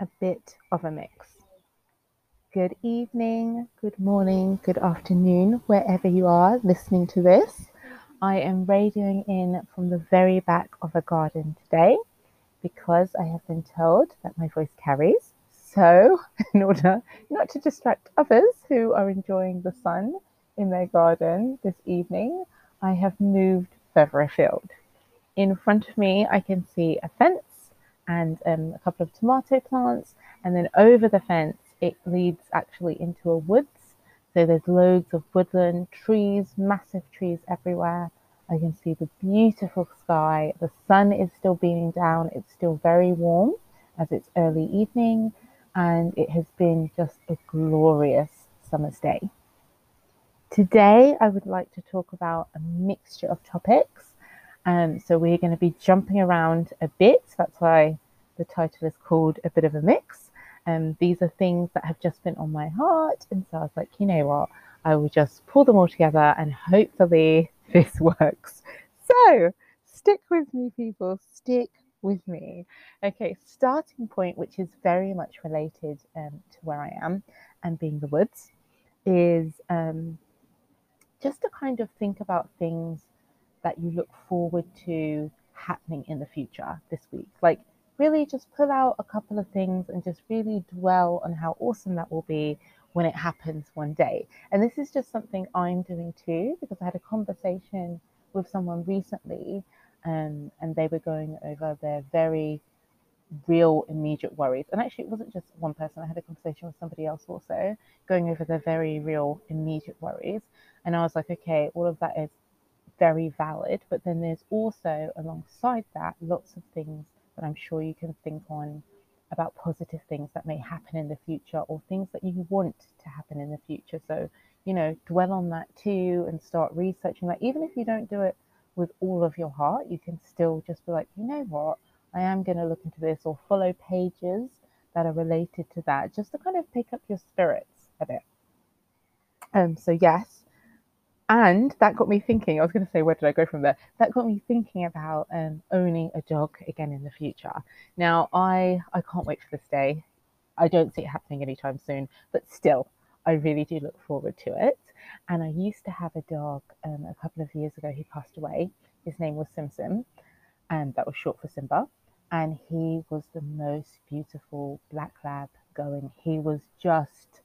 a bit of a mix. Good evening, good morning, good afternoon, wherever you are listening to this. I am radioing in from the very back of a garden today because I have been told that my voice carries. So, in order not to distract others who are enjoying the sun in their garden this evening, I have moved further afield. In front of me, I can see a fence and um, a couple of tomato plants, and then over the fence, it leads actually into a woods. So there's loads of woodland trees, massive trees everywhere. I can see the beautiful sky. The sun is still beaming down. It's still very warm as it's early evening, and it has been just a glorious summer's day. Today, I would like to talk about a mixture of topics. Um, so, we're going to be jumping around a bit. That's why the title is called A Bit of a Mix. Um, these are things that have just been on my heart. And so I was like, you know what? I will just pull them all together and hopefully this works. So, stick with me, people. Stick with me. Okay, starting point, which is very much related um, to where I am and being the woods, is um, just to kind of think about things that you look forward to happening in the future this week. Like, really just pull out a couple of things and just really dwell on how awesome that will be when it happens one day. And this is just something I'm doing too, because I had a conversation with someone recently um, and they were going over their very real immediate worries. And actually, it wasn't just one person, I had a conversation with somebody else also going over their very real immediate worries. And I was like, okay, all of that is very valid. But then there's also, alongside that, lots of things that I'm sure you can think on about positive things that may happen in the future or things that you want to happen in the future. So, you know, dwell on that too and start researching that. Even if you don't do it with all of your heart, you can still just be like, you know what, I am going to look into this or follow pages that are related to that just to kind of pick up your spirits a bit. Um, so, yes. And that got me thinking. I was going to say, where did I go from there? That got me thinking about um, owning a dog again in the future. Now, I I can't wait for this day. I don't see it happening anytime soon, but still, I really do look forward to it. And I used to have a dog um, a couple of years ago. He passed away. His name was Sim Sim, and that was short for Simba. And he was the most beautiful black lab going. He was just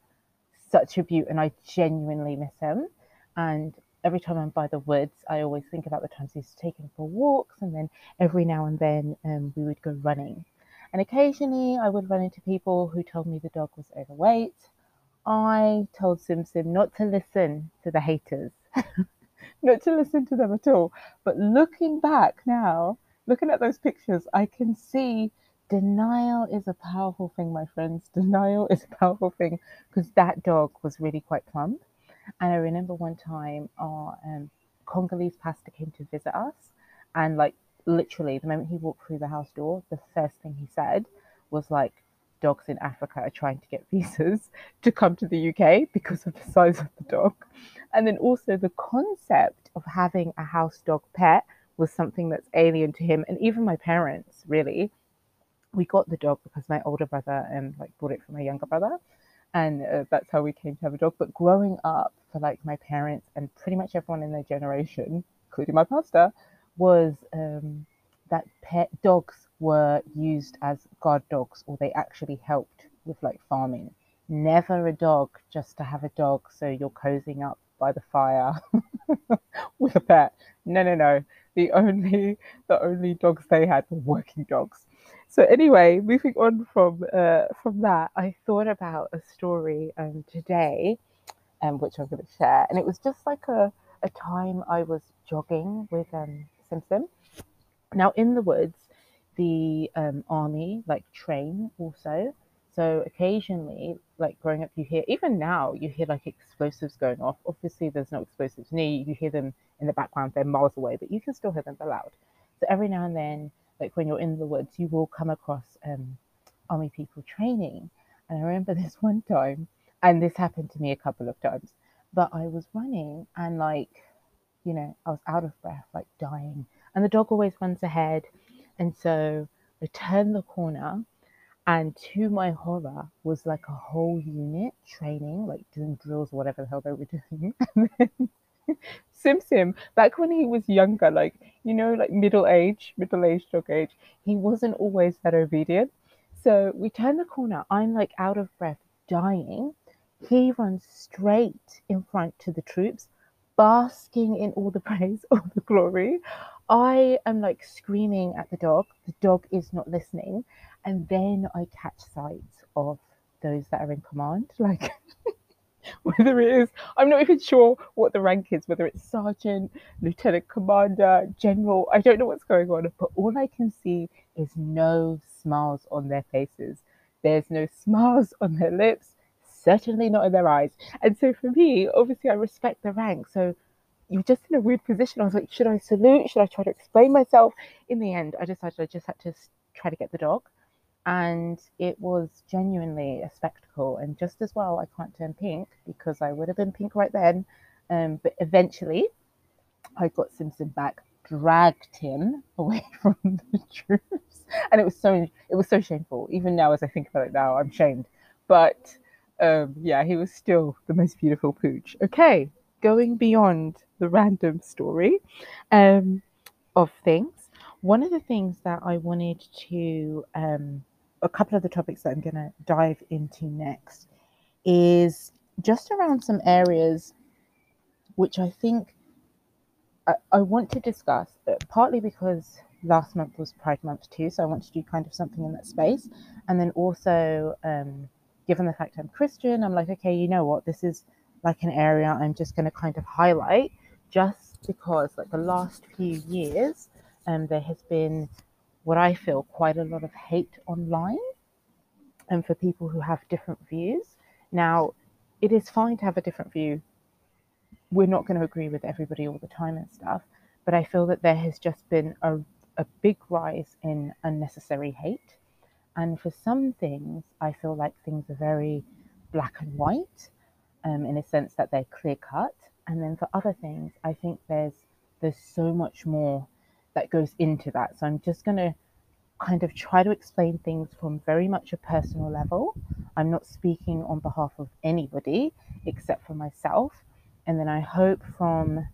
such a beaut, and I genuinely miss him. And every time I'm by the woods, I always think about the times he's used to take him for walks, and then every now and then um, we would go running. And occasionally I would run into people who told me the dog was overweight. I told Sim Sim not to listen to the haters, not to listen to them at all. But looking back now, looking at those pictures, I can see denial is a powerful thing, my friends. Denial is a powerful thing because that dog was really quite plump. And I remember one time our um, Congolese pastor came to visit us, and like literally, the moment he walked through the house door, the first thing he said was like, dogs in Africa are trying to get visas to come to the UK because of the size of the dog. And then also the concept of having a house dog pet was something that's alien to him and even my parents really. We got the dog because my older brother um like bought it for my younger brother and uh, that's how we came to have a dog. But growing up for like my parents and pretty much everyone in their generation, including my pastor, was um, that pet dogs were used as guard dogs or they actually helped with like farming. Never a dog just to have a dog so you're cozying up by the fire with a pet. No, no, no. The only the only dogs they had were working dogs. So anyway, moving on from uh, from that, I thought about a story um, today, um, which I'm going to share, and it was just like a, a time I was jogging with um, Sim Sim. Now in the woods, the um, army like train also. So occasionally, like growing up, you hear even now you hear like explosives going off. Obviously, there's no explosives near you. You hear them in the background; they're miles away, but you can still hear them. Loud. So every now and then, like when you're in the woods, you will come across um, army people training. And I remember this one time, and this happened to me a couple of times. But I was running, and like, you know, I was out of breath, like dying. And the dog always runs ahead and so I turned the corner And to my horror, was like a whole unit training, like doing drills whatever the hell they were doing. Sim Sim, back when he was younger, like, you know, like middle age, middle age, dog age, he wasn't always that obedient. So we turn the corner, I'm like out of breath, dying. He runs straight in front to the troops, basking in all the praise, all the glory. I am like screaming at the dog. The dog is not listening. And then I catch sight of those that are in command. Like, whether it is, I'm not even sure what the rank is, whether it's sergeant, lieutenant commander, general, I don't know what's going on, but all I can see is no smiles on their faces. There's no smiles on their lips, certainly not in their eyes. And so for me, obviously, I respect the rank. So you're just in a weird position. I was like, should I salute? Should I try to explain myself? In the end, I decided I just had to try to get the dog and it was genuinely a spectacle. And just as well, I can't turn pink because I would have been pink right then. Um, but eventually, I got Sim Sim back, dragged him away from the troops, and it was so it was so shameful. Even now, as I think about it now, I'm shamed. But um, yeah, he was still the most beautiful pooch. Okay, going beyond the random story um, of things. One of the things that I wanted to um, a couple of the topics that I'm going to dive into next is just around some areas which I think I, I want to discuss, uh, partly because last month was Pride Month too, so I want to do kind of something in that space. And then also, um, given the fact I'm Christian, I'm like, okay, you know what, this is like an area I'm just going to kind of highlight just because, like, the last few years, um, there has been what I feel quite a lot of hate online and for people who have different views. Now, it is fine to have a different view. We're not going to agree with everybody all the time and stuff, but I feel that there has just been a, a big rise in unnecessary hate. And for some things, I feel like things are very black and white um, in a sense that they're clear cut. And then for other things, I think there's there's so much more that goes into that. So I'm just going to kind of try to explain things from very much a personal level. I'm not speaking on behalf of anybody except for myself. And then I hope from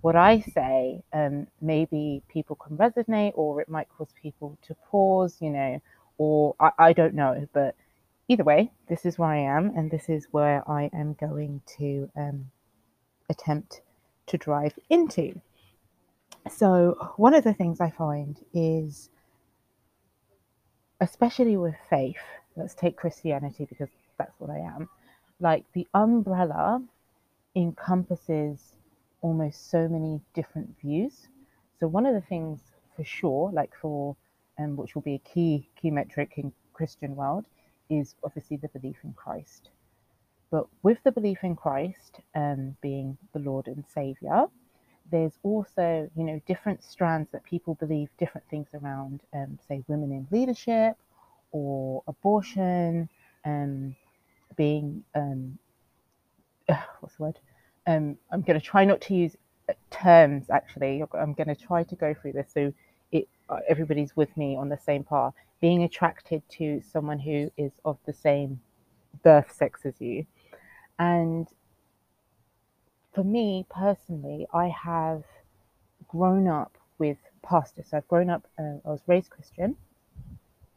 what I say, um, maybe people can resonate or it might cause people to pause, you know, or I, I don't know. But either way, this is where I am and this is where I am going to um, attempt to drive into. So, one of the things I find is, especially with faith, let's take Christianity because that's what I am, like the umbrella encompasses almost so many different views. So, one of the things for sure, like for um, which will be a key key metric in Christian world, is obviously the belief in Christ. But with the belief in Christ um, being the Lord and Savior, there's also, you know, different strands that people believe different things around, um, say, women in leadership or abortion, um, being, um, what's the word? Um, I'm going to try not to use uh, terms, actually. I'm going to try to go through this so it, uh, everybody's with me on the same path. Being attracted to someone who is of the same birth sex as you. And for me personally, I have grown up with pastors. So I've grown up, uh, I was raised Christian.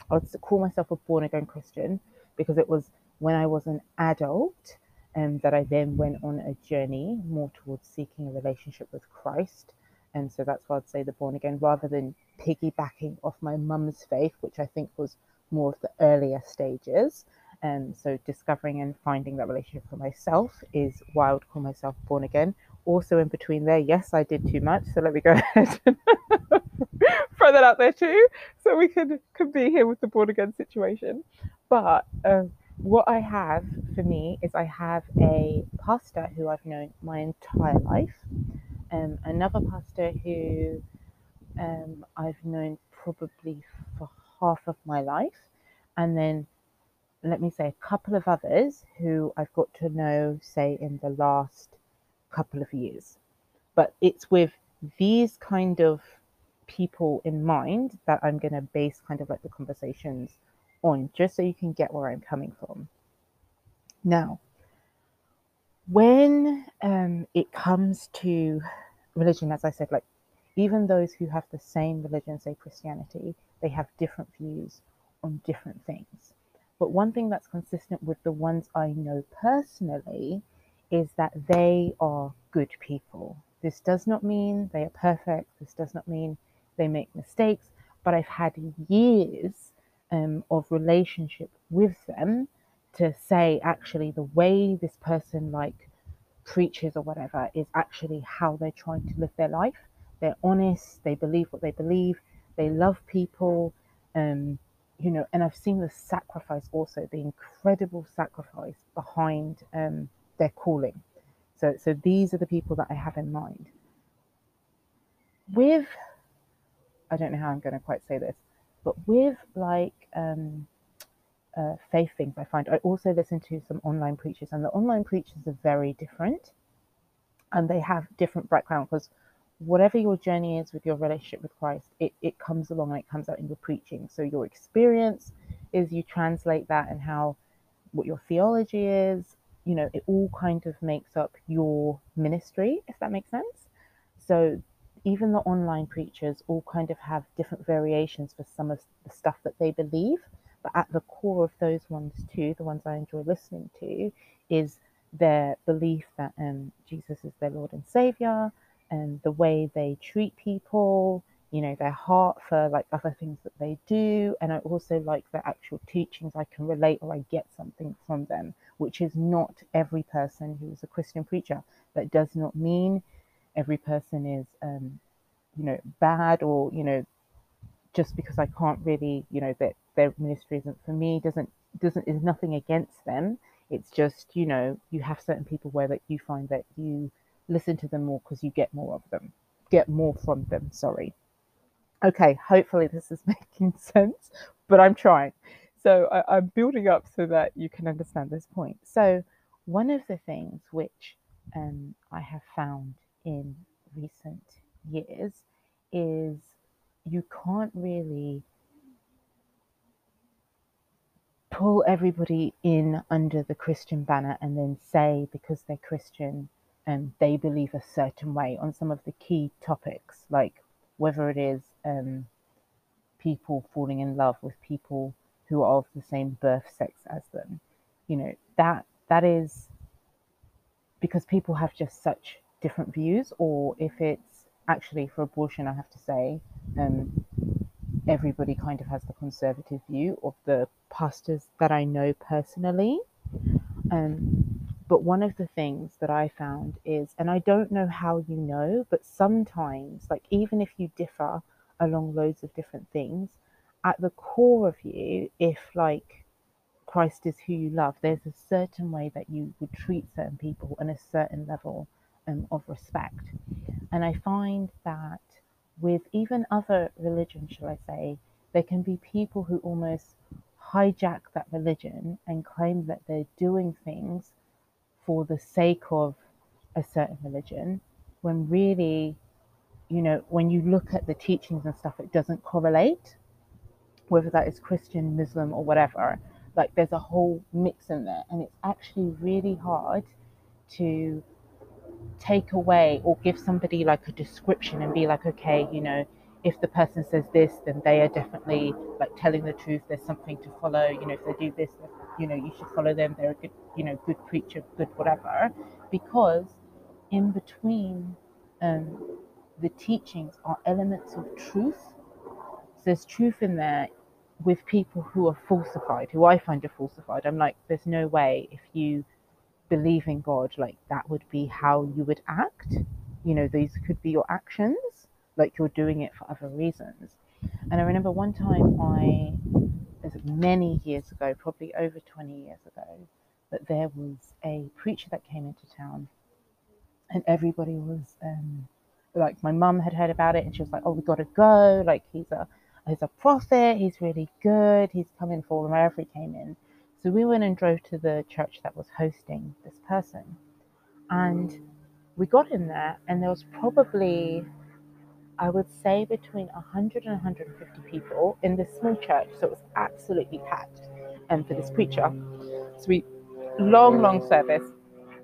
I would call myself a born again Christian because it was when I was an adult um, that I then went on a journey more towards seeking a relationship with Christ. And so that's why I'd say the born again rather than piggybacking off my mum's faith, which I think was more of the earlier stages. And so discovering and finding that relationship for myself is would call myself born again. Also in between there, yes, I did too much. So let me go ahead and throw that out there too. So we can, can be here with the born again situation. But um, what I have for me is I have a pastor who I've known my entire life, um, another pastor who um, I've known probably for half of my life, and then let me say, a couple of others who I've got to know, say, in the last couple of years. But it's with these kind of people in mind that I'm going to base kind of like the conversations on, just so you can get where I'm coming from. Now, when um, it comes to religion, as I said, like even those who have the same religion, say Christianity, they have different views on different things. But one thing that's consistent with the ones I know personally is that they are good people. This does not mean they are perfect. This does not mean they make mistakes. But I've had years um, of relationship with them to say actually the way this person like preaches or whatever is actually how they're trying to live their life. They're honest. They believe what they believe. They love people. Um, you know, and I've seen the sacrifice also, the incredible sacrifice behind um, their calling. So, so these are the people that I have in mind. With, I don't know how I'm going to quite say this, but with like um, uh, faith things, I find I also listen to some online preachers, and the online preachers are very different, and they have different background because whatever your journey is with your relationship with Christ, it, it comes along and it comes out in your preaching. So your experience is you translate that and how what your theology is, you know, it all kind of makes up your ministry, if that makes sense. So even the online preachers all kind of have different variations for some of the stuff that they believe. But at the core of those ones too, the ones I enjoy listening to, is their belief that um, Jesus is their Lord and Savior, and the way they treat people, you know, their heart for like other things that they do. And I also like the actual teachings I can relate or I get something from them, which is not every person who is a Christian preacher. That does not mean every person is, um, you know, bad or, you know, just because I can't really, you know, that their ministry isn't for me doesn't doesn't is nothing against them. It's just, you know, you have certain people where that you find that you listen to them more because you get more of them, get more from them. Sorry. Okay, hopefully this is making sense, but I'm trying. So I, I'm building up so that you can understand this point. So one of the things which um, I have found in recent years is you can't really pull everybody in under the Christian banner and then say because they're Christian um, they believe a certain way on some of the key topics, like whether it is um, people falling in love with people who are of the same birth sex as them. You know that that is because people have just such different views, or if it's actually for abortion, I have to say, um, everybody kind of has the conservative view of the pastors that I know personally. Um, but one of the things that I found is, and I don't know how you know, but sometimes, like even if you differ along loads of different things, at the core of you, if like Christ is who you love, there's a certain way that you would treat certain people and a certain level um, of respect. And I find that with even other religions, shall I say, there can be people who almost hijack that religion and claim that they're doing things for the sake of a certain religion when really you know when you look at the teachings and stuff it doesn't correlate whether that is christian muslim or whatever. Like there's a whole mix in there and it's actually really hard to take away or give somebody like a description and be like okay you know if the person says this then they are definitely like telling the truth. There's something to follow. You know if they do this you know you should follow them. They're a good you know good preacher good whatever. Because in between um, the teachings are elements of truth. So there's truth in there with people who are falsified who i find are falsified. I'm like there's no way if you believe in god like that would be how you would act. You know these could be your actions like you're doing it for other reasons and i remember one time i as many years ago, probably over 20 years ago, that there was a preacher that came into town and everybody was um, like, my mum had heard about it and she was like, oh, we got to go. Like, he's a, he's a prophet. He's really good. He's coming for wherever he came in. So we went and drove to the church that was hosting this person. And we got in there, and there was probably I would say between 100 and 150 people in this small church. So it was absolutely packed um, for this preacher. So we, long, long service.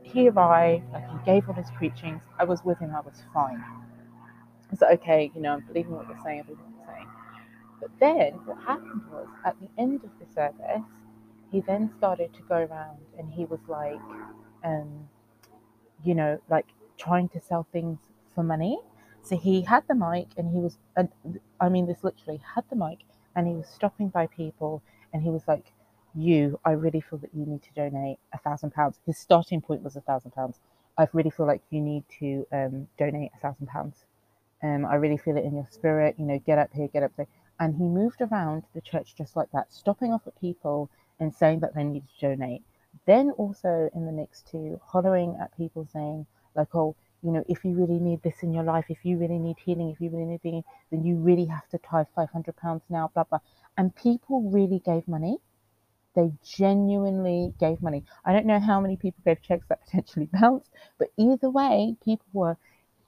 He arrived, like he gave all his preachings. I was with him, I was fine. I was like, okay, you know, I'm believing what you're saying, I'm believing what you're saying. But then what happened was at the end of the service, he then started to go around and he was like, um, you know, like trying to sell things for money. So he had the mic and he was, uh, I mean, this literally had the mic and he was stopping by people and he was like, you, I really feel that you need to donate a thousand pounds. His starting point was a thousand pounds. I really feel like you need to um, donate a thousand pounds. Um, I really feel it in your spirit. You know, get up here, get up there. And he moved around the church just like that, stopping off at people and saying that they needed to donate. Then also in the mix too, hollering at people saying like, oh, you know, if you really need this in your life, if you really need healing, if you really need being, then you really have to tithe five hundred pounds now, blah blah. And people really gave money. They genuinely gave money. I don't know how many people gave checks that potentially bounced, but either way, people were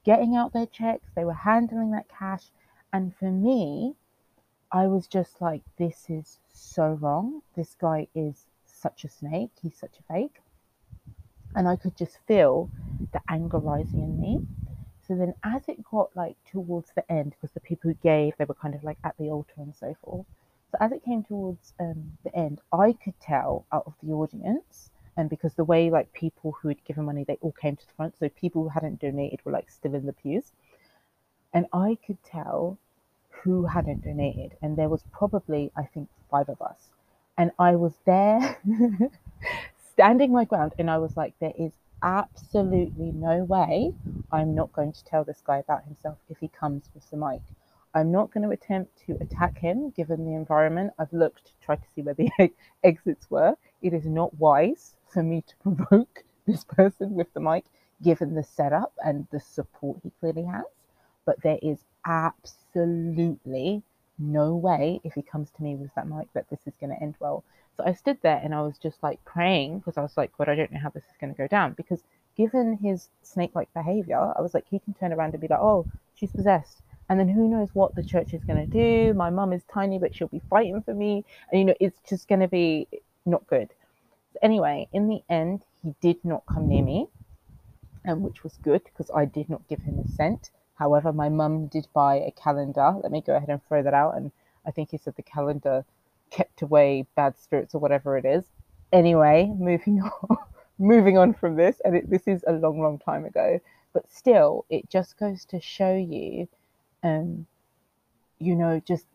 getting out their checks, they were handling that cash. And for me, I was just like, this is so wrong. This guy is such a snake. He's such a fake. And I could just feel the anger rising in me. So then, as it got like towards the end, because the people who gave, they were kind of like at the altar and so forth. So as it came towards um, the end, I could tell out of the audience, and because the way like people who had given money, they all came to the front. So people who hadn't donated were like still in the pews, and I could tell who hadn't donated, and there was probably I think five of us, and I was there standing my ground, and I was like, there is absolutely no way I'm not going to tell this guy about himself if he comes with the mic. I'm not going to attempt to attack him given the environment. I've looked, tried to see where the exits were. It is not wise for me to provoke this person with the mic given the setup and the support he clearly has. But there is absolutely no way if he comes to me with that mic that this is going to end well. So I stood there and I was just like praying because I was like, God, I don't know how this is going to go down. Because given his snake like behavior, I was like, he can turn around and be like, oh, she's possessed. And then who knows what the church is going to do. My mum is tiny, but she'll be fighting for me. And, you know, it's just going to be not good. Anyway, in the end, he did not come near me, and which was good because I did not give him a cent. However, my mum did buy a calendar. Let me go ahead and throw that out. And I think he said the calendar kept away bad spirits or whatever it is. Anyway, moving on, moving on from this, and it, this is a long, long time ago, but still, it just goes to show you, um, you know, just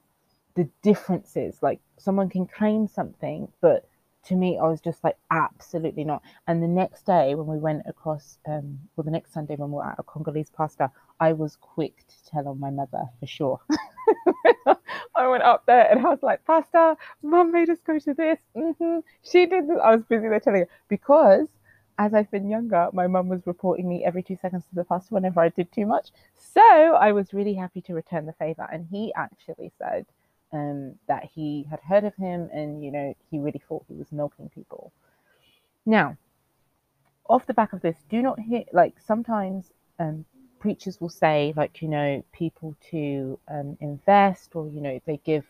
the differences. Like someone can claim something, but to me, I was just like, absolutely not. And the next day, when we went across, um, well, the next Sunday when we were at a Congolese pastor, I was quick to tell on my mother for sure. I went up there and I was like, Pastor, mum made us go to this. Mm-hmm. She did this. I was busy there telling her because as I've been younger, my mum was reporting me every two seconds to the pastor whenever I did too much. So I was really happy to return the favor. And he actually said um, that he had heard of him and, you know, he really thought he was milking people. Now, off the back of this, do not hear, like, sometimes um, preachers will say, like, you know, people to um, invest or, you know, they give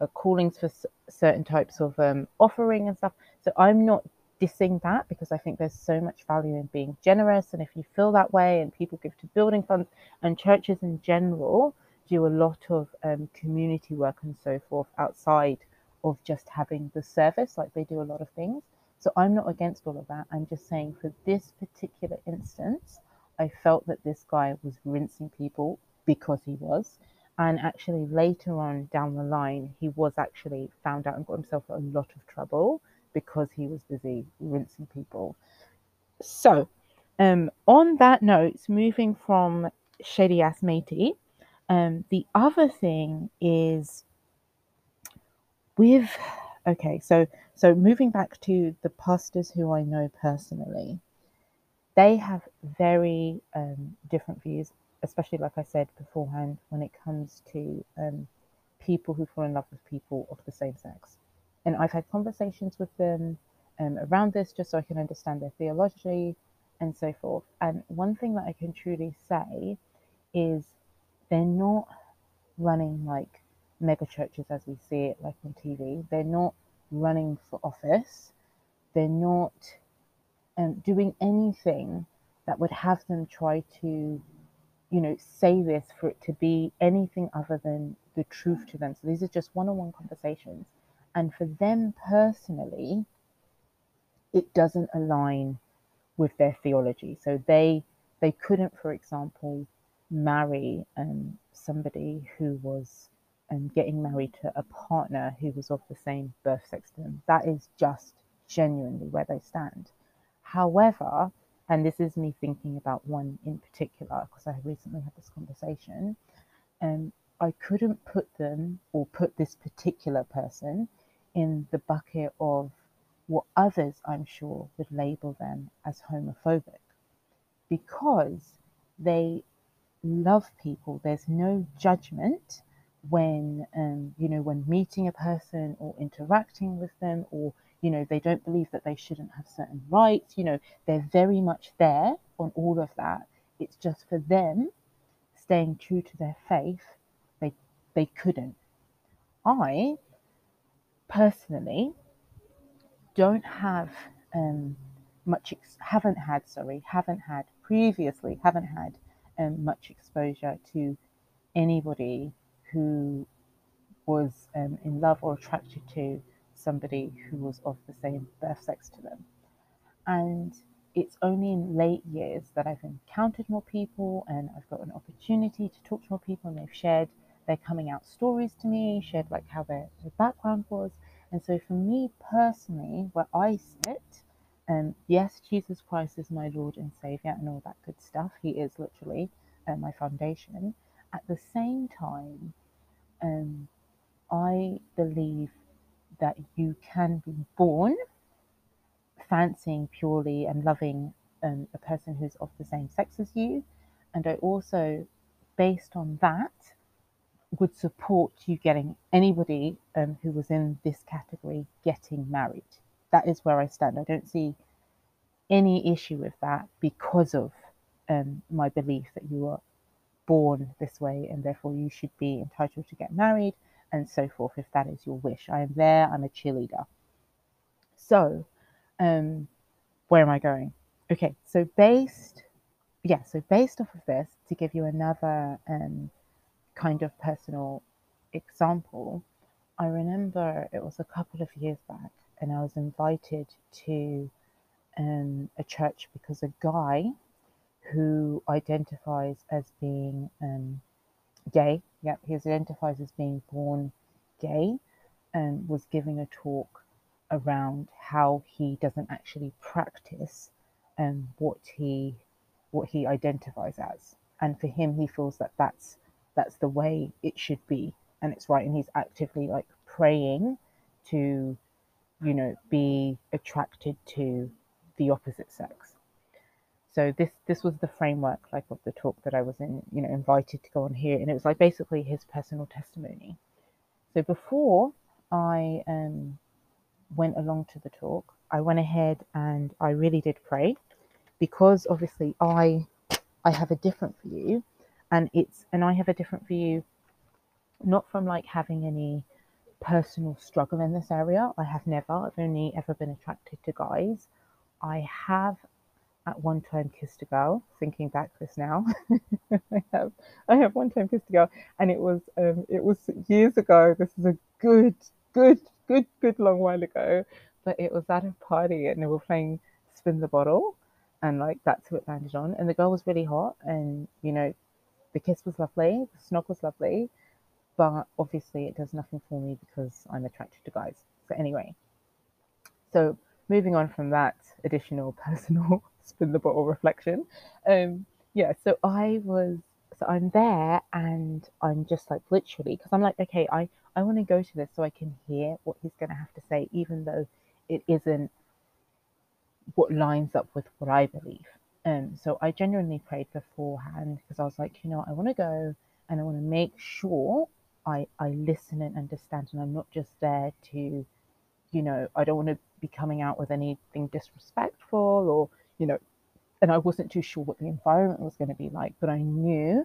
uh, callings for s- certain types of um, offering and stuff. So I'm not dissing that because I think there's so much value in being generous. And if you feel that way and people give to building funds and churches in general do a lot of um, community work and so forth outside of just having the service, like they do a lot of things. So I'm not against all of that. I'm just saying for this particular instance, I felt that this guy was rinsing people because he was. And actually, later on down the line, he was actually found out and got himself a lot of trouble because he was busy rinsing people. So, um, on that note, moving from shady ass matey, um, the other thing is with okay, so so moving back to the pastors who I know personally, they have very um, different views, especially like I said beforehand, when it comes to um, people who fall in love with people of the same sex. And I've had conversations with them um, around this just so I can understand their theology and so forth. And one thing that I can truly say is they're not running like mega churches as we see it like on TV. They're not running for office. They're not um, doing anything that would have them try to, you know, say this for it to be anything other than the truth to them. So these are just one on one conversations. And for them personally, it doesn't align with their theology. So they they couldn't, for example, marry um, somebody who was um, getting married to a partner who was of the same birth sex to them. That is just genuinely where they stand. However, and this is me thinking about one in particular because I recently had this conversation, um, I couldn't put them or put this particular person in the bucket of what others, I'm sure, would label them as homophobic because they love people. There's no judgment when, um, you know, when meeting a person or interacting with them, or, you know, they don't believe that they shouldn't have certain rights. You know, they're very much there on all of that. It's just for them staying true to their faith, they, they couldn't. I personally don't have um, much, ex- haven't had, sorry, haven't had previously, haven't had um, much exposure to anybody who was um, in love or attracted to somebody who was of the same birth sex to them. And it's only in late years that I've encountered more people and I've got an opportunity to talk to more people and they've shared their coming out stories to me, shared like how their, their background was. And so for me personally, where I sit, um, yes, Jesus Christ is my Lord and Savior and all that good stuff. He is literally uh, my foundation. At the same time, um, I believe that you can be born fancying purely and loving um, a person who's of the same sex as you. And I also, based on that, would support you getting anybody um, who was in this category getting married. That is where I stand. I don't see any issue with that because of um, my belief that you are born this way and therefore you should be entitled to get married and so forth if that is your wish. I am there, I'm a cheerleader. So, um, where am I going? Okay, so based, yeah, so based off of this, to give you another um, kind of personal example, I remember it was a couple of years back and I was invited to um, a church because a guy who identifies as being um, gay, yep, he identifies as being born gay, and was giving a talk around how he doesn't actually practice um, what he what he identifies as, and for him, he feels that that's that's the way it should be, and it's right, and he's actively like praying to, you know, be attracted to the opposite sex. So this this was the framework like of the talk that I was in, you know, invited to go on here, and it was like basically his personal testimony. So before I um, went along to the talk, I went ahead and I really did pray because obviously I I have a different view, and it's and I have a different view, not from like having any personal struggle in this area. I have never. I've only ever been attracted to guys. I have at one time kissed a girl. Thinking back this now, I have I have one time kissed a girl, and it was um, it was years ago. This is a good, good, good, good long while ago, but it was at a party, and they were playing spin the bottle, and like that's who it landed on. And the girl was really hot, and you know, the kiss was lovely, the snog was lovely, but obviously it does nothing for me because I'm attracted to guys. So anyway, so moving on from that additional personal spin the bottle reflection, um, yeah, so I was, so I'm there and I'm just like literally, because I'm like, okay, I, I want to go to this so I can hear what he's going to have to say, even though it isn't what lines up with what I believe. Um, so I genuinely prayed beforehand because I was like, you know, I want to go and I want to make sure I, I listen and understand, and I'm not just there to, you know, I don't want to be coming out with anything disrespectful or, you know, and I wasn't too sure what the environment was going to be like, but I knew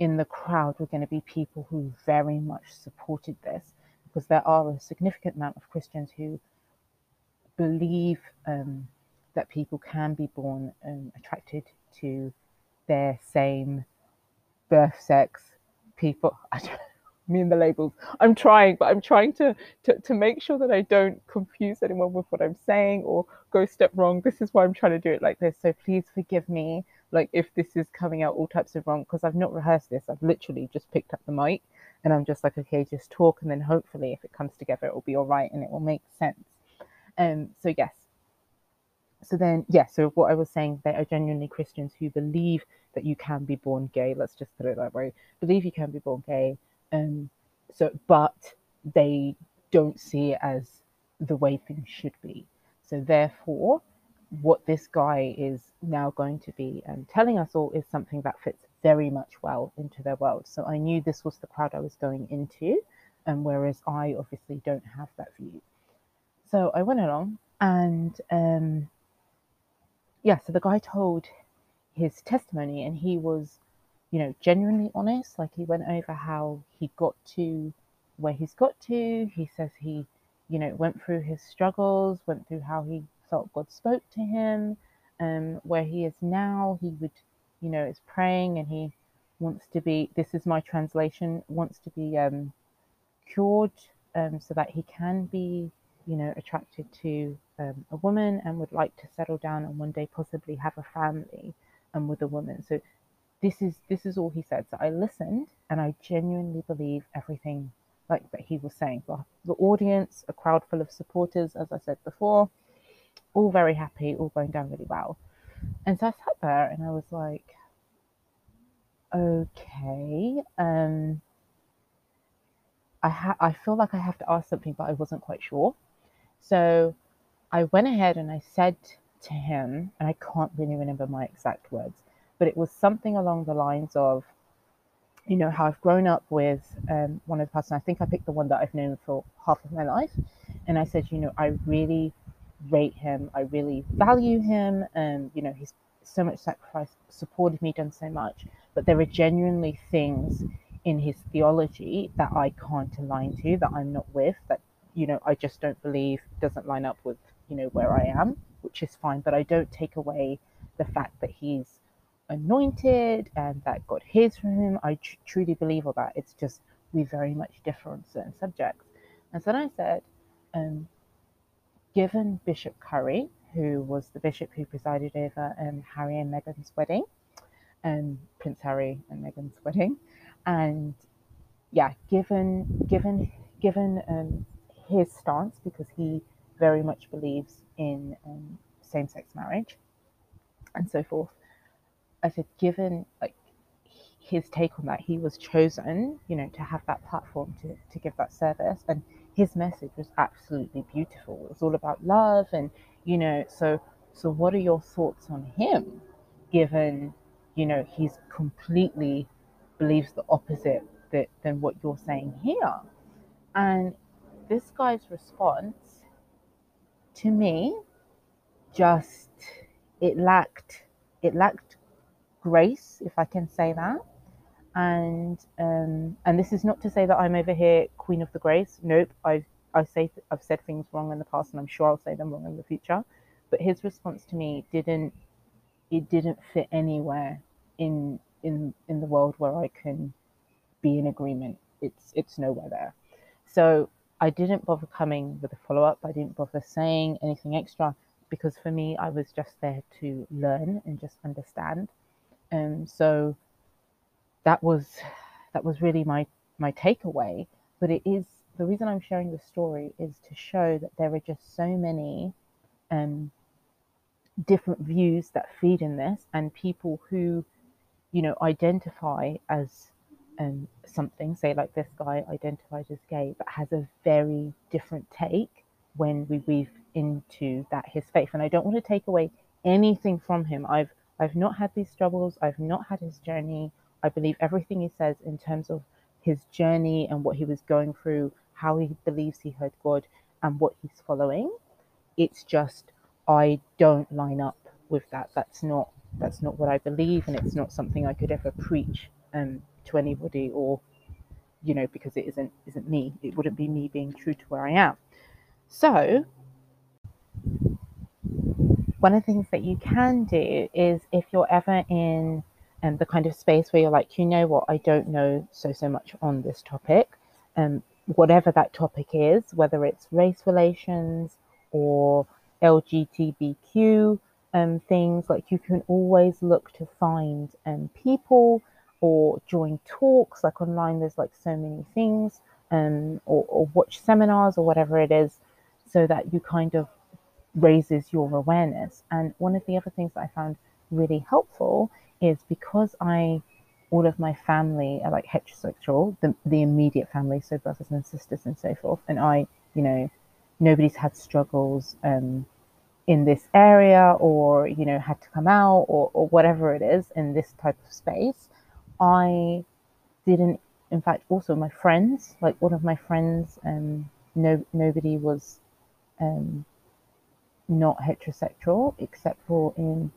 in the crowd were going to be people who very much supported this because there are a significant amount of Christians who believe um, that people can be born um, attracted to their same birth sex people. I don't, me and the labels. I'm trying, but I'm trying to, to to make sure that I don't confuse anyone with what I'm saying or go step wrong. This is why I'm trying to do it like this. So please forgive me, like if this is coming out all types of wrong, because I've not rehearsed this. I've literally just picked up the mic and I'm just like, okay, just talk, and then hopefully, if it comes together, it will be all right and it will make sense. Um. So yes. So then, yeah. So what I was saying, they are genuinely Christians who believe that you can be born gay. Let's just put it that way. Believe you can be born gay um, so, but they don't see it as the way things should be. So, therefore, what this guy is now going to be um, telling us all is something that fits very much well into their world. So, I knew this was the crowd I was going into, and um, whereas I obviously don't have that view. So, I went along and um, yeah, so the guy told his testimony, and he was you know, genuinely honest. Like he went over how he got to where he's got to. He says he, you know, went through his struggles, went through how he felt God spoke to him, um, where he is now. He would, you know, is praying and he wants to be. This is my translation. Wants to be um, cured, um, so that he can be, you know, attracted to um, a woman and would like to settle down and one day possibly have a family um, with a woman. So this is this is all he said. So I listened and I genuinely believe everything like that he was saying. The, the audience, a crowd full of supporters, as I said before, all very happy, all going down really well. And so I sat there and I was like, okay, um, I ha- I feel like I have to ask something, but I wasn't quite sure. So I went ahead and I said to him, and I can't really remember my exact words but it was something along the lines of, you know, how I've grown up with um, one of the pastors. I think I picked the one that I've known for half of my life. And I said, you know, I really rate him. I really value him. And, you know, he's so much sacrifice, supported me, done so much. But there are genuinely things in his theology that I can't align to, that I'm not with, that, you know, I just don't believe doesn't line up with, you know, where I am, which is fine. But I don't take away the fact that he's anointed and that God hears from him. I tr- truly believe all that. It's just we very much differ on certain subjects. And so then I said, um, given Bishop Curry, who was the bishop who presided over um, Harry and Meghan's wedding, um, Prince Harry and Meghan's wedding, and yeah, given given given um, his stance because he very much believes in um, same-sex marriage and so forth. I said, given like his take on that, he was chosen, you know, to have that platform to, to give that service. And his message was absolutely beautiful. It was all about love and, you know, so so what are your thoughts on him, given, you know, he's completely believes the opposite that, than what you're saying here. And this guy's response to me just it lacked it lacked grace, if I can say that. And um, and this is not to say that I'm over here queen of the grace. Nope, I've I say I've said things wrong in the past, and I'm sure I'll say them wrong in the future. But his response to me didn't it didn't fit anywhere in in in the world where I can be in agreement. It's it's nowhere there. So I didn't bother coming with a follow up. I didn't bother saying anything extra because for me, I was just there to learn and just understand. Um, so that was that was really my my takeaway. But it is the reason I'm sharing the story is to show that there are just so many um, different views that feed in this, and people who, you know, identify as um, something, say like this guy identifies as gay, but has a very different take when we weave into that his faith. And I don't want to take away anything from him. I've I've not had these struggles. I've not had his journey. I believe everything he says in terms of his journey and what he was going through, how he believes he heard God, and what he's following. It's just I don't line up with that. That's not that's not what I believe, and it's not something I could ever preach um, to anybody or you know because it isn't isn't me it wouldn't be me being true to where i am so one of the things that you can do is if you're ever in um, the kind of space where you're like you know what? I don't know so so much on this topic um, whatever that topic is whether it's race relations or lgbtq um, things like you can always look to find um, people or join talks like online there's like so many things um, or, or watch seminars or whatever it is so that you kind of raises your awareness and one of the other things that i found really helpful is because i all of my family are like heterosexual the, the immediate family so brothers and sisters and so forth and i you know nobody's had struggles um, in this area or you know had to come out or, or whatever it is in this type of space I didn't. In fact, also my friends, like one of my friends, um, no nobody was um, not heterosexual except for in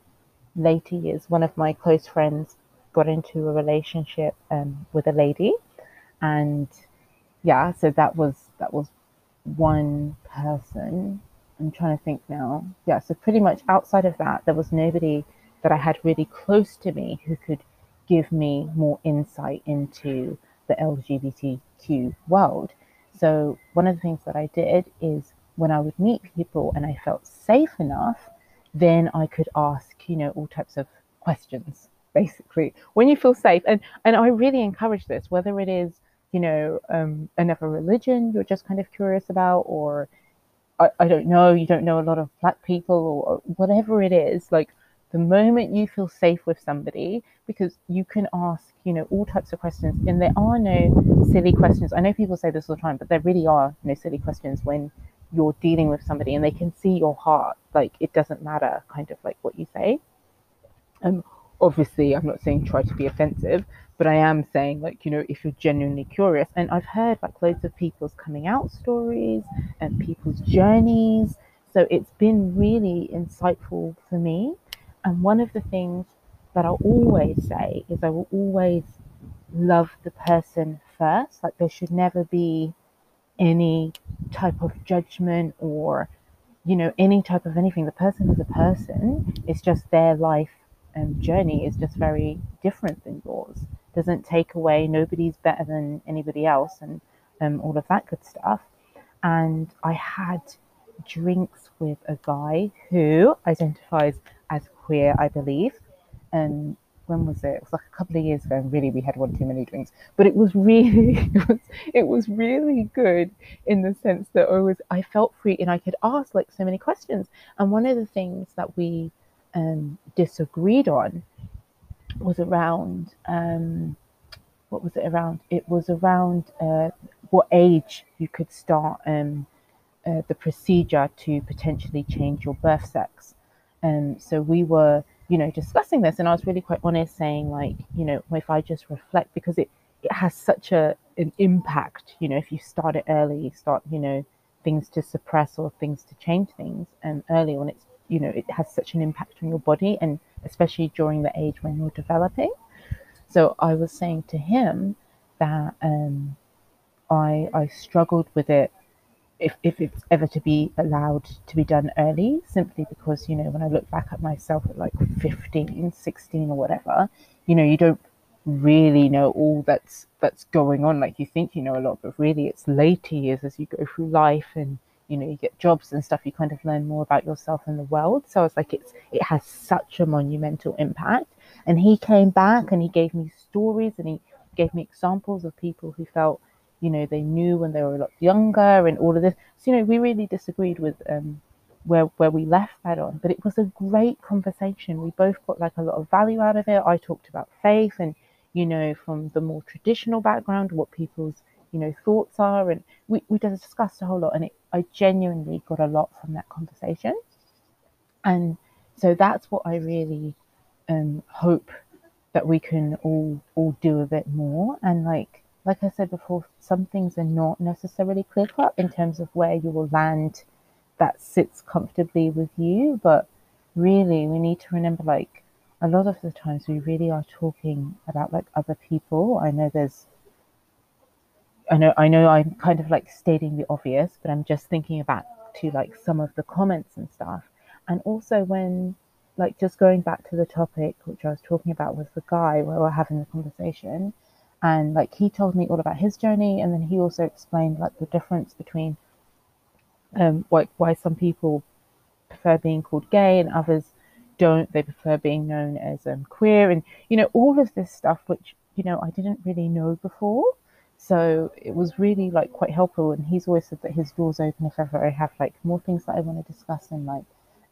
later years. One of my close friends got into a relationship um, with a lady, and yeah, so that was that was one person. I'm trying to think now. Yeah, so pretty much outside of that, there was nobody that I had really close to me who could give me more insight into the LGBTQ world. So, one of the things that I did is when I would meet people and I felt safe enough, then I could ask, you know, all types of questions, basically. When you feel safe, and, and I really encourage this, whether it is, you know, um, another religion you're just kind of curious about, or I, I don't know, you don't know a lot of black people, or, or whatever it is, like the moment you feel safe with somebody because you can ask you know all types of questions and there are no silly questions i know people say this all the time but there really are no silly questions when you're dealing with somebody and they can see your heart like it doesn't matter kind of like what you say um obviously i'm not saying try to be offensive but i am saying like you know if you're genuinely curious and i've heard like loads of people's coming out stories and people's journeys so it's been really insightful for me and one of the things that I'll always say is I will always love the person first. Like there should never be any type of judgment or, you know, any type of anything. The person is a person. It's just their life and journey is just very different than yours. Doesn't take away. Nobody's better than anybody else, and um, all of that good stuff. And I had drinks with a guy who identifies as queer, I believe. And when was it? It was like a couple of years ago. And really, we had one too many drinks, but it was really, it was, it was really good in the sense that I was, I felt free and I could ask like so many questions. And one of the things that we um, disagreed on was around, um, what was it around? It was around uh, what age you could start um, uh, the procedure to potentially change your birth sex. And um, so we were, you know, discussing this, and I was really quite honest, saying like, you know, if I just reflect, because it it has such a an impact, you know, if you start it early, you start, you know, things to suppress or things to change things, and early on, it's you know, it has such an impact on your body, and especially during the age when you're developing. So I was saying to him that um, I I struggled with it if, if it's ever to be allowed to be done early, simply because, you know, when I look back at myself at like 15, 16 or whatever, you know, you don't really know all that's that's going on. Like you think you know a lot but really it's later years as you go through life and you know you get jobs and stuff you kind of learn more about yourself and the world. So it's like it's it has such a monumental impact. And he came back and he gave me stories and he gave me examples of people who felt you know they knew when they were a lot younger and all of this. So you know we really disagreed with um, where where we left that on. But it was a great conversation. We both got like a lot of value out of it. I talked about faith and you know from the more traditional background what people's you know thoughts are. And we, we discussed a whole lot. And it, i genuinely got a lot from that conversation. And so that's what i really um, hope that we can all all do a bit more. And like like I said before, some things are not necessarily clear cut in terms of where you will land that sits comfortably with you. But really, we need to remember like a lot of the times we really are talking about like other people. I know there's I know I know I'm kind of like stating the obvious, but I'm just thinking back to like some of the comments and stuff. And also when like just going back to the topic which I was talking about with the guy where we're having the conversation and like he told me all about his journey and then he also explained like the difference between um like why some people prefer being called gay and others don't they prefer being known as um, queer and you know all of this stuff which you know I didn't really know before so it was really like quite helpful. And he's always said that his door's open if ever I have like more things that I want to discuss and like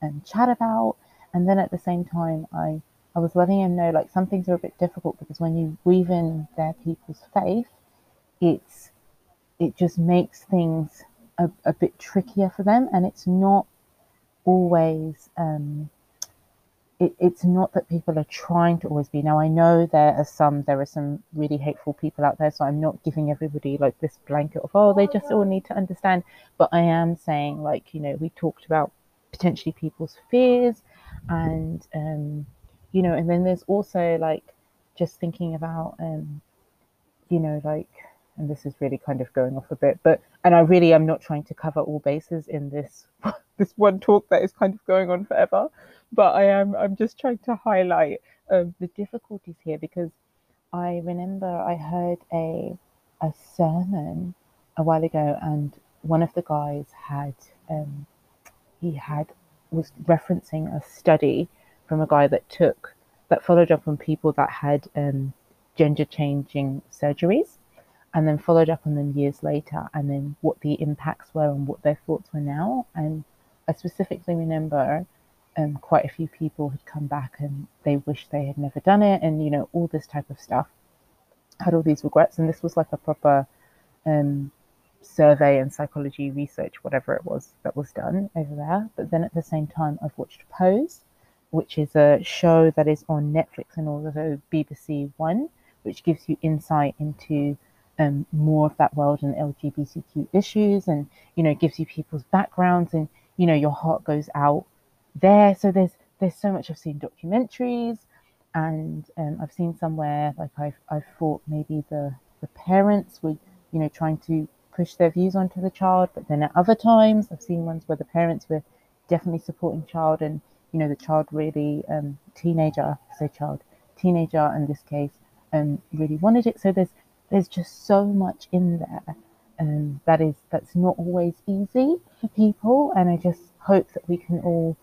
and chat about. And then at the same time, I I was letting him know like some things are a bit difficult because when you weave in their people's faith, it's it just makes things a, a bit trickier for them, and it's not always um, it, it's not that people are trying to always be. Now I know there are some there are some really hateful people out there, so I'm not giving everybody like this blanket of oh they just all need to understand. But I am saying like you know we talked about potentially people's fears, and um, you know, and then there's also like just thinking about um, you know like and this is really kind of going off a bit, but and I really am not trying to cover all bases in this this one talk that is kind of going on forever but I am I'm just trying to highlight um, the difficulties here because I remember I heard a a sermon a while ago, and one of the guys had um, he had was referencing a study from a guy that took that followed up on people that had um, gender changing surgeries and then followed up on them years later and then what the impacts were and what their thoughts were now and i specifically remember um, quite a few people had come back and they wished they had never done it, and you know all this type of stuff. Had all these regrets, and this was like a proper um, survey and psychology research, whatever it was that was done over there. But then at the same time, I've watched Pose, which is a show that is on Netflix and also BBC One, which gives you insight into um, more of that world and LGBTQ issues, and you know gives you people's backgrounds, and you know your heart goes out there. So there's there's so much. I've seen documentaries, and um, I've seen somewhere like I've I've thought maybe the the parents were you know trying to push their views onto the child, but then at other times I've seen ones where the parents were definitely supporting child, and you know the child really um, teenager, say child, teenager in this case, um, really wanted it. So there's there's just so much in there um, that is that's not always easy for people, and I just hope that we can all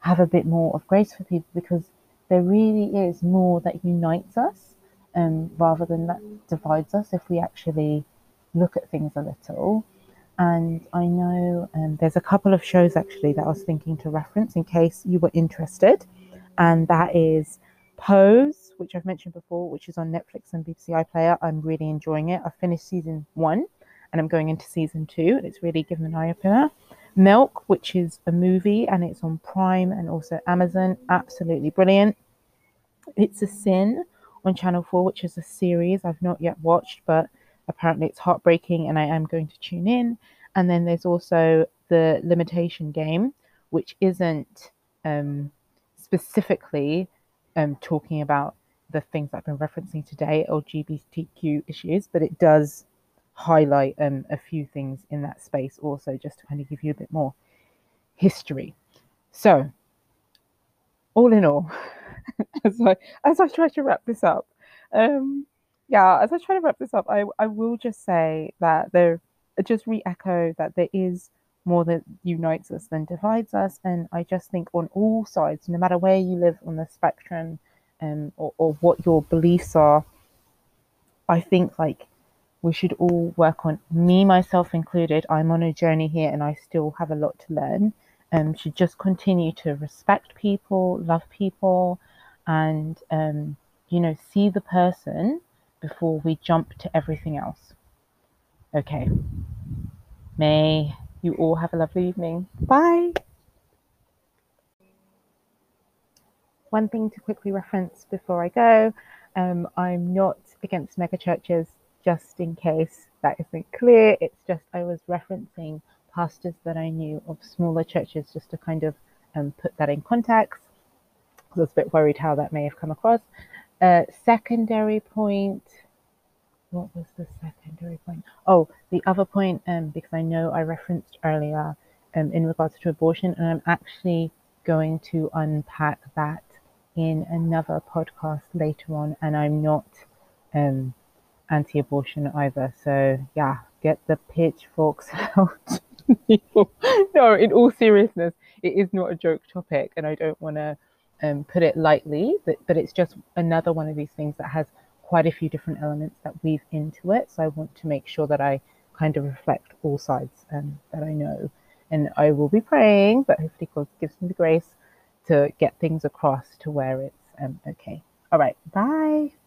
have a bit more of grace for people because there really is more that unites us um, rather than that divides us if we actually look at things a little. And I know um, there's a couple of shows actually that I was thinking to reference in case you were interested, and that is Pose, which I've mentioned before, which is on Netflix and BBC iPlayer. I'm really enjoying it. I finished season one and I'm going into season two, and it's really given an eye opener. Milk, which is a movie and it's on Prime and also Amazon. Absolutely brilliant. It's a Sin on Channel 4, which is a series I've not yet watched, but apparently it's heartbreaking and I am going to tune in. And then there's also the Imitation Game, which isn't um, specifically um, talking about the things I've been referencing today, LGBTQ issues, but it does highlight um, a few things in that space also, just to kind of give you a bit more history. So, all in all, as I as I try to wrap this up, um, yeah, as I try to wrap this up, I I will just say that there, just re-echo that there is more that unites us than divides us, and I just think on all sides, no matter where you live on the spectrum, um, or, or what your beliefs are, I think like we should all work on me myself included i'm on a journey here and i still have a lot to learn um should just continue to respect people love people and um you know see the person before we jump to everything else. Okay. May you all have a lovely evening. Bye. One thing to quickly reference before i go um, i'm not against mega churches just in case that isn't clear, it's just I was referencing pastors that I knew of smaller churches just to kind of um, put that in context. I was a bit worried how that may have come across. Uh, secondary point. What was the secondary point? Oh, the other point, um, because I know I referenced earlier um, in regards to abortion, and I'm actually going to unpack that in another podcast later on, and I'm not um, anti abortion either. So, yeah, get the pitchforks out. no, in all seriousness, it is not a joke topic, and I don't want to um, put it lightly, but, but it's just another one of these things that has quite a few different elements that weave into it. So I want to make sure that I kind of reflect all sides um, that I know. And I will be praying, but hopefully God gives me the grace to get things across to where it's um, okay. All right, bye.